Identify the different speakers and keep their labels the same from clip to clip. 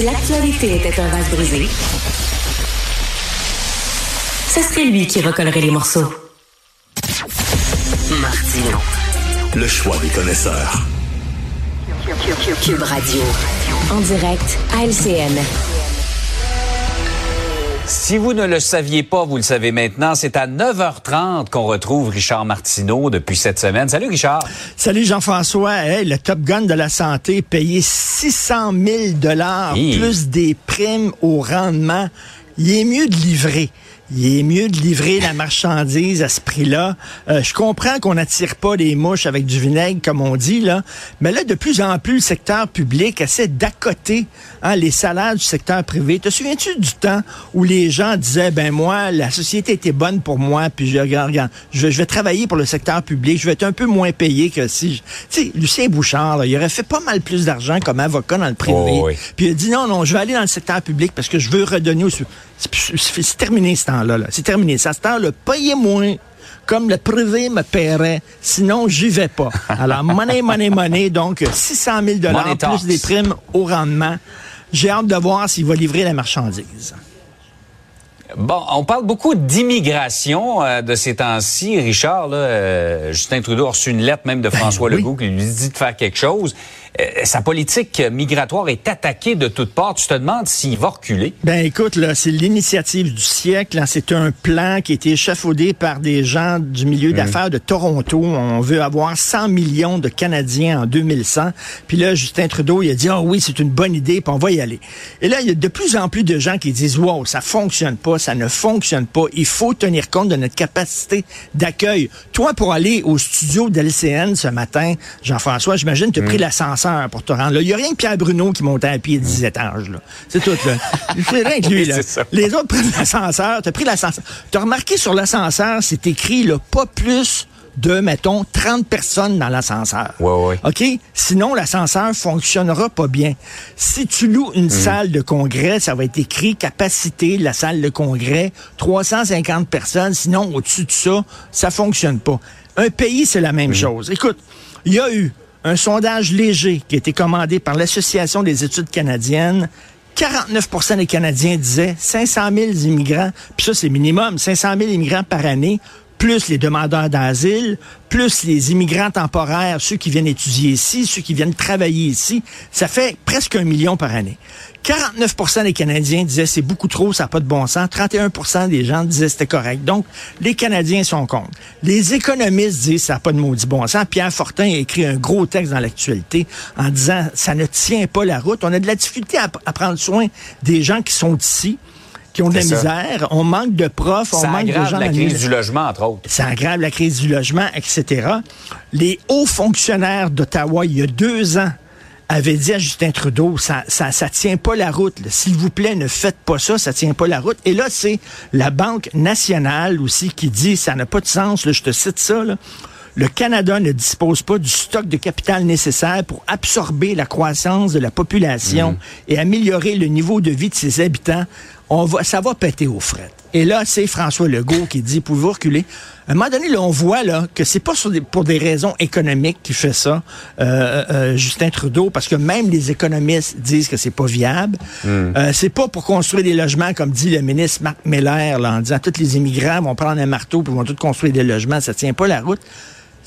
Speaker 1: Si l'actualité était un vase brisé, ce serait lui qui recollerait les morceaux. Martino.
Speaker 2: Le choix des connaisseurs.
Speaker 1: Cube Radio. En direct à LCN.
Speaker 3: Si vous ne le saviez pas, vous le savez maintenant. C'est à 9h30 qu'on retrouve Richard Martineau depuis cette semaine. Salut Richard.
Speaker 4: Salut Jean-François. Hey, le Top Gun de la santé payé 600 000 dollars plus des primes au rendement. Il est mieux de livrer il est mieux de livrer la marchandise à ce prix-là. Euh, je comprends qu'on n'attire pas les mouches avec du vinaigre, comme on dit, là. Mais là, de plus en plus, le secteur public essaie d'accoter hein, les salaires du secteur privé. Te souviens-tu du temps où les gens disaient, ben moi, la société était bonne pour moi, puis je, regarde, je, vais travailler pour le secteur public, je vais être un peu moins payé que si... Tu sais, Lucien Bouchard, là, il aurait fait pas mal plus d'argent comme avocat dans le privé. Oh, puis il a dit, non, non, je vais aller dans le secteur public parce que je veux redonner au... C'est terminé ce temps-là. -là, c'est terminé. Ça se le payer moins comme le privé me paierait. Sinon, j'y vais pas. Alors, money, money, money. Donc, 600 000 dollars plus des primes au rendement. J'ai hâte de voir s'il va livrer la marchandise.
Speaker 3: Bon, on parle beaucoup d'immigration euh, de ces temps-ci. Richard, là, euh, Justin Trudeau a reçu une lettre même de ben François Legault qui lui dit de faire quelque chose. Euh, sa politique migratoire est attaquée de toutes parts. Tu te demandes s'il va reculer?
Speaker 4: Ben écoute, là, c'est l'initiative du siècle. C'est un plan qui a été échafaudé par des gens du milieu mmh. d'affaires de Toronto. On veut avoir 100 millions de Canadiens en 2100. Puis là, Justin Trudeau, il a dit, ah oui, c'est une bonne idée, puis on va y aller. Et là, il y a de plus en plus de gens qui disent, wow, ça fonctionne pas, ça ne fonctionne pas. Il faut tenir compte de notre capacité d'accueil. Toi, pour aller au studio d'LCN ce matin, Jean-François, j'imagine, tu as pris mmh. Pour te rendre là. Il n'y a rien que Pierre Bruno qui montait à pied 10 étages. C'est tout. Là. C'est rien que lui. Là. Les autres prennent l'ascenseur. Tu as pris l'ascenseur. Tu as remarqué sur l'ascenseur, c'est écrit là, pas plus de, mettons, 30 personnes dans l'ascenseur.
Speaker 3: Ouais, ouais.
Speaker 4: OK? Sinon, l'ascenseur fonctionnera pas bien. Si tu loues une mm. salle de congrès, ça va être écrit capacité de la salle de congrès, 350 personnes. Sinon, au-dessus de ça, ça fonctionne pas. Un pays, c'est la même mm. chose. Écoute, il y a eu un sondage léger qui a été commandé par l'Association des études canadiennes. 49% des Canadiens disaient 500 000 immigrants, puis ça c'est minimum, 500 000 immigrants par année plus les demandeurs d'asile, plus les immigrants temporaires, ceux qui viennent étudier ici, ceux qui viennent travailler ici, ça fait presque un million par année. 49% des Canadiens disaient c'est beaucoup trop, ça n'a pas de bon sens. 31% des gens disaient c'était correct. Donc, les Canadiens sont contre. Les économistes disent ça n'a pas de maudit bon sens. Pierre Fortin a écrit un gros texte dans l'actualité en disant ça ne tient pas la route. On a de la difficulté à prendre soin des gens qui sont ici qui ont de la misère, on manque de profs, on manque de gens.
Speaker 3: la crise du logement, entre autres.
Speaker 4: Ça aggrave la crise du logement, etc. Les hauts fonctionnaires d'Ottawa, il y a deux ans, avaient dit à Justin Trudeau, ça, ça, ça tient pas la route. S'il vous plaît, ne faites pas ça, ça tient pas la route. Et là, c'est la Banque nationale aussi qui dit, ça n'a pas de sens. je te cite ça. Là le Canada ne dispose pas du stock de capital nécessaire pour absorber la croissance de la population mmh. et améliorer le niveau de vie de ses habitants. On va, ça va péter aux frettes. Et là, c'est François Legault qui dit, pouvez-vous reculer? À un moment donné, là, on voit là, que c'est pas pour des raisons économiques qu'il fait ça, euh, euh, Justin Trudeau, parce que même les économistes disent que c'est pas viable. Mmh. Euh, c'est pas pour construire des logements, comme dit le ministre Marc Meller, là, en disant tous les immigrants vont prendre un marteau pour vont tous construire des logements, ça tient pas la route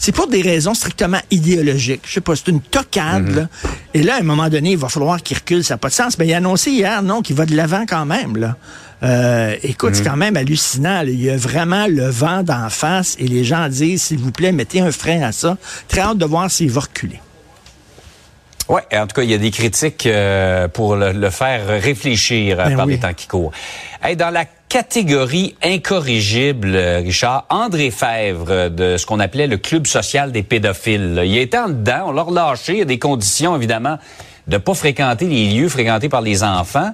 Speaker 4: c'est pour des raisons strictement idéologiques. Je sais pas, c'est une tocade. Mhm. Et là, à un moment donné, il va falloir qu'il recule, ça n'a pas de sens. Mais il a annoncé hier, non, qu'il va de l'avant quand même. Là. Euh, écoute, c'est mhm. quand même hallucinant. Il y a vraiment le vent d'en face et les gens disent, s'il vous plaît, mettez un frein à ça. Très hâte de voir s'il va reculer.
Speaker 3: Oui, en tout cas, il y a des critiques euh, pour le, faire réfléchir euh, ben par les temps qui courent. dans la catégorie incorrigible, Richard, André Fèvre de ce qu'on appelait le club social des pédophiles. Il était en dedans, on l'a relâché, il y a des conditions évidemment de pas fréquenter les lieux fréquentés par les enfants.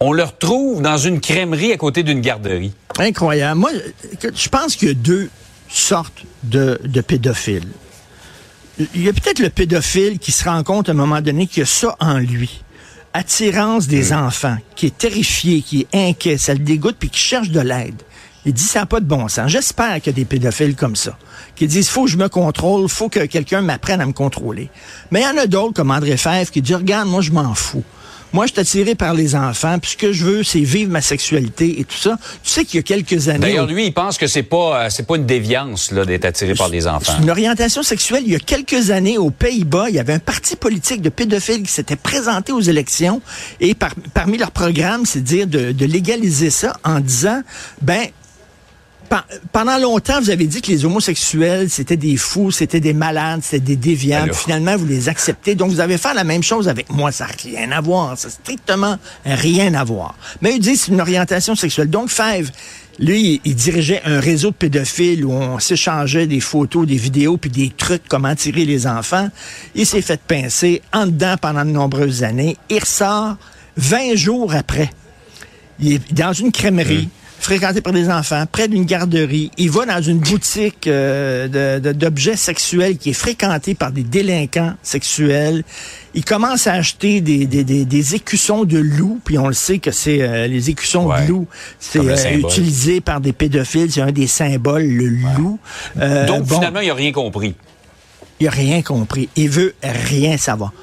Speaker 3: On le retrouve dans une crèmerie à côté d'une garderie.
Speaker 4: Incroyable. Moi, je pense qu'il y a deux sortes de, de pédophiles. Il y a peut-être le pédophile qui se rend compte à un moment donné qu'il y a ça en lui attirance des enfants, qui est terrifié, qui est inquiet, ça le dégoûte, puis qui cherche de l'aide. Il dit ça n'a pas de bon sens. J'espère qu'il y a des pédophiles comme ça, qui disent faut que je me contrôle, faut que quelqu'un m'apprenne à me contrôler. Mais il y en a d'autres comme André Fèvre qui dit regarde, moi je m'en fous. Moi, je suis attiré par les enfants, puis ce que je veux, c'est vivre ma sexualité et tout ça. Tu sais qu'il y a quelques années...
Speaker 3: D'ailleurs, lui, il pense que c'est pas, euh, c'est pas une déviance là d'être attiré par les enfants.
Speaker 4: C'est une orientation sexuelle. Il y a quelques années, aux Pays-Bas, il y avait un parti politique de pédophiles qui s'était présenté aux élections, et parmi leurs programmes, c'est de dire de, de légaliser ça en disant, ben, pendant longtemps, vous avez dit que les homosexuels, c'était des fous, c'était des malades, c'était des déviants. finalement, vous les acceptez. Donc, vous avez fait la même chose avec moi. Ça n'a rien à voir. Ça n'a strictement rien à voir. Mais il dit c'est une orientation sexuelle. Donc, Fève, lui, il, dirigeait un réseau de pédophiles où on s'échangeait des photos, des vidéos, puis des trucs, comment tirer les enfants. Il s'est fait pincer en dedans pendant de nombreuses années. Il ressort 20 jours après. Il est dans une crèmerie. Mmh fréquenté par des enfants, près d'une garderie. Il va dans une boutique euh, d'objets sexuels qui est fréquentée par des délinquants sexuels. Il commence à acheter des, des, des, écussons de loup, puis on le sait que c'est euh, les écussons de loup, c'est euh, utilisé par des pédophiles, c'est un des symboles, le loup.
Speaker 3: Donc finalement, il n'a rien compris.
Speaker 4: Il n'a rien compris. Il veut rien savoir.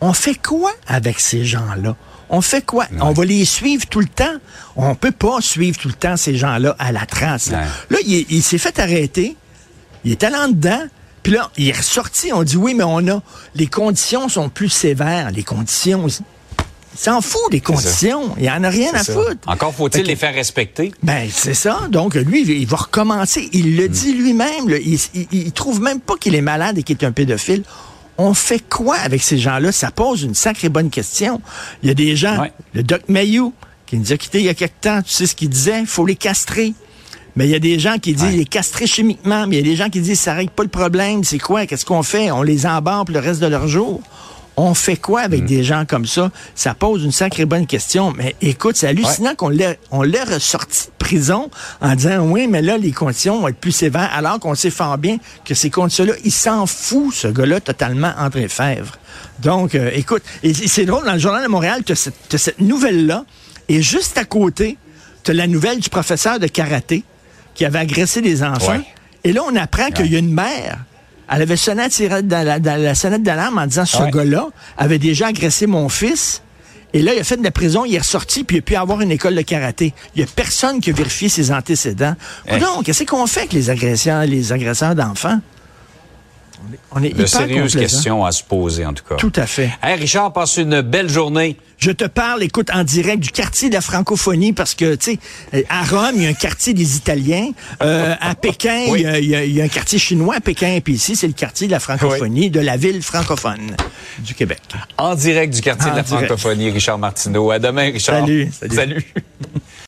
Speaker 4: On fait quoi avec ces gens-là? On fait quoi? On va les suivre tout le temps? On peut pas suivre tout le temps ces gens-là à la trace. Là, il, s'est fait arrêter. Il est allé en dedans. Puis là, il est ressorti. On dit oui, mais on a. Les conditions sont plus sévères. Les conditions. Il s'en fout des conditions. Il n'y en a rien à foutre.
Speaker 3: Encore faut-il les faire respecter.
Speaker 4: Ben, c'est ça. Donc, lui, il va recommencer. Il le hmm. dit lui-même. Il, il, trouve même pas qu'il est malade et qu'il est un pédophile on fait quoi avec ces gens-là? Ça pose une sacrée bonne question. Il y a des gens, le Doc Mayou, qui nous a quittés il y a quelque temps, tu sais ce qu'il disait? Il faut les castrer. Mais il y a des gens qui disent les castrer chimiquement, mais il y a des gens qui disent ça règle pas le problème. C'est quoi? Qu'est-ce qu'on fait? On les embarque le reste de leur jour. On fait quoi avec mm. des gens comme ça? Ça pose une sacrée bonne question. Mais écoute, c'est hallucinant qu'on l'ait, on ressorti de prison en disant, oui, mais là, les conditions vont être plus sévères, alors qu'on sait fort bien que ces conditions-là, il s'en fout, ce gars-là, totalement, André Fèvre. Donc, euh, écoute, et c'est drôle, dans le Journal de Montréal, tu as cette, cette nouvelle-là, et juste à côté, tu as la nouvelle du professeur de karaté qui avait agressé des enfants. Et là, on apprend qu'il y a une mère elle avait sonné dans la, dans la sonnette d'alarme en disant ce gars-là avait déjà agressé mon fils. Et là, il a fait de la prison, il est ressorti, puis il a pu avoir une école de karaté. Il n'y a personne qui a vérifié ses antécédents. Donc, qu'est-ce qu'on fait avec les agresseurs, les agresseurs d'enfants?
Speaker 3: On est, de sérieuses questions à se poser, en tout cas.
Speaker 4: Tout à fait.
Speaker 3: Hey, Richard, passe une belle journée.
Speaker 4: Je te parle, écoute, en direct du quartier de la francophonie parce que, tu sais, à Rome, il y a un quartier des Italiens. Euh, à Pékin, il, y a, un quartier chinois à Pékin. Puis ici, c'est le quartier de la francophonie, de la ville francophone du Québec.
Speaker 3: En direct du quartier de la francophonie, Richard Martineau. À demain, Richard.
Speaker 4: salut.
Speaker 3: salut.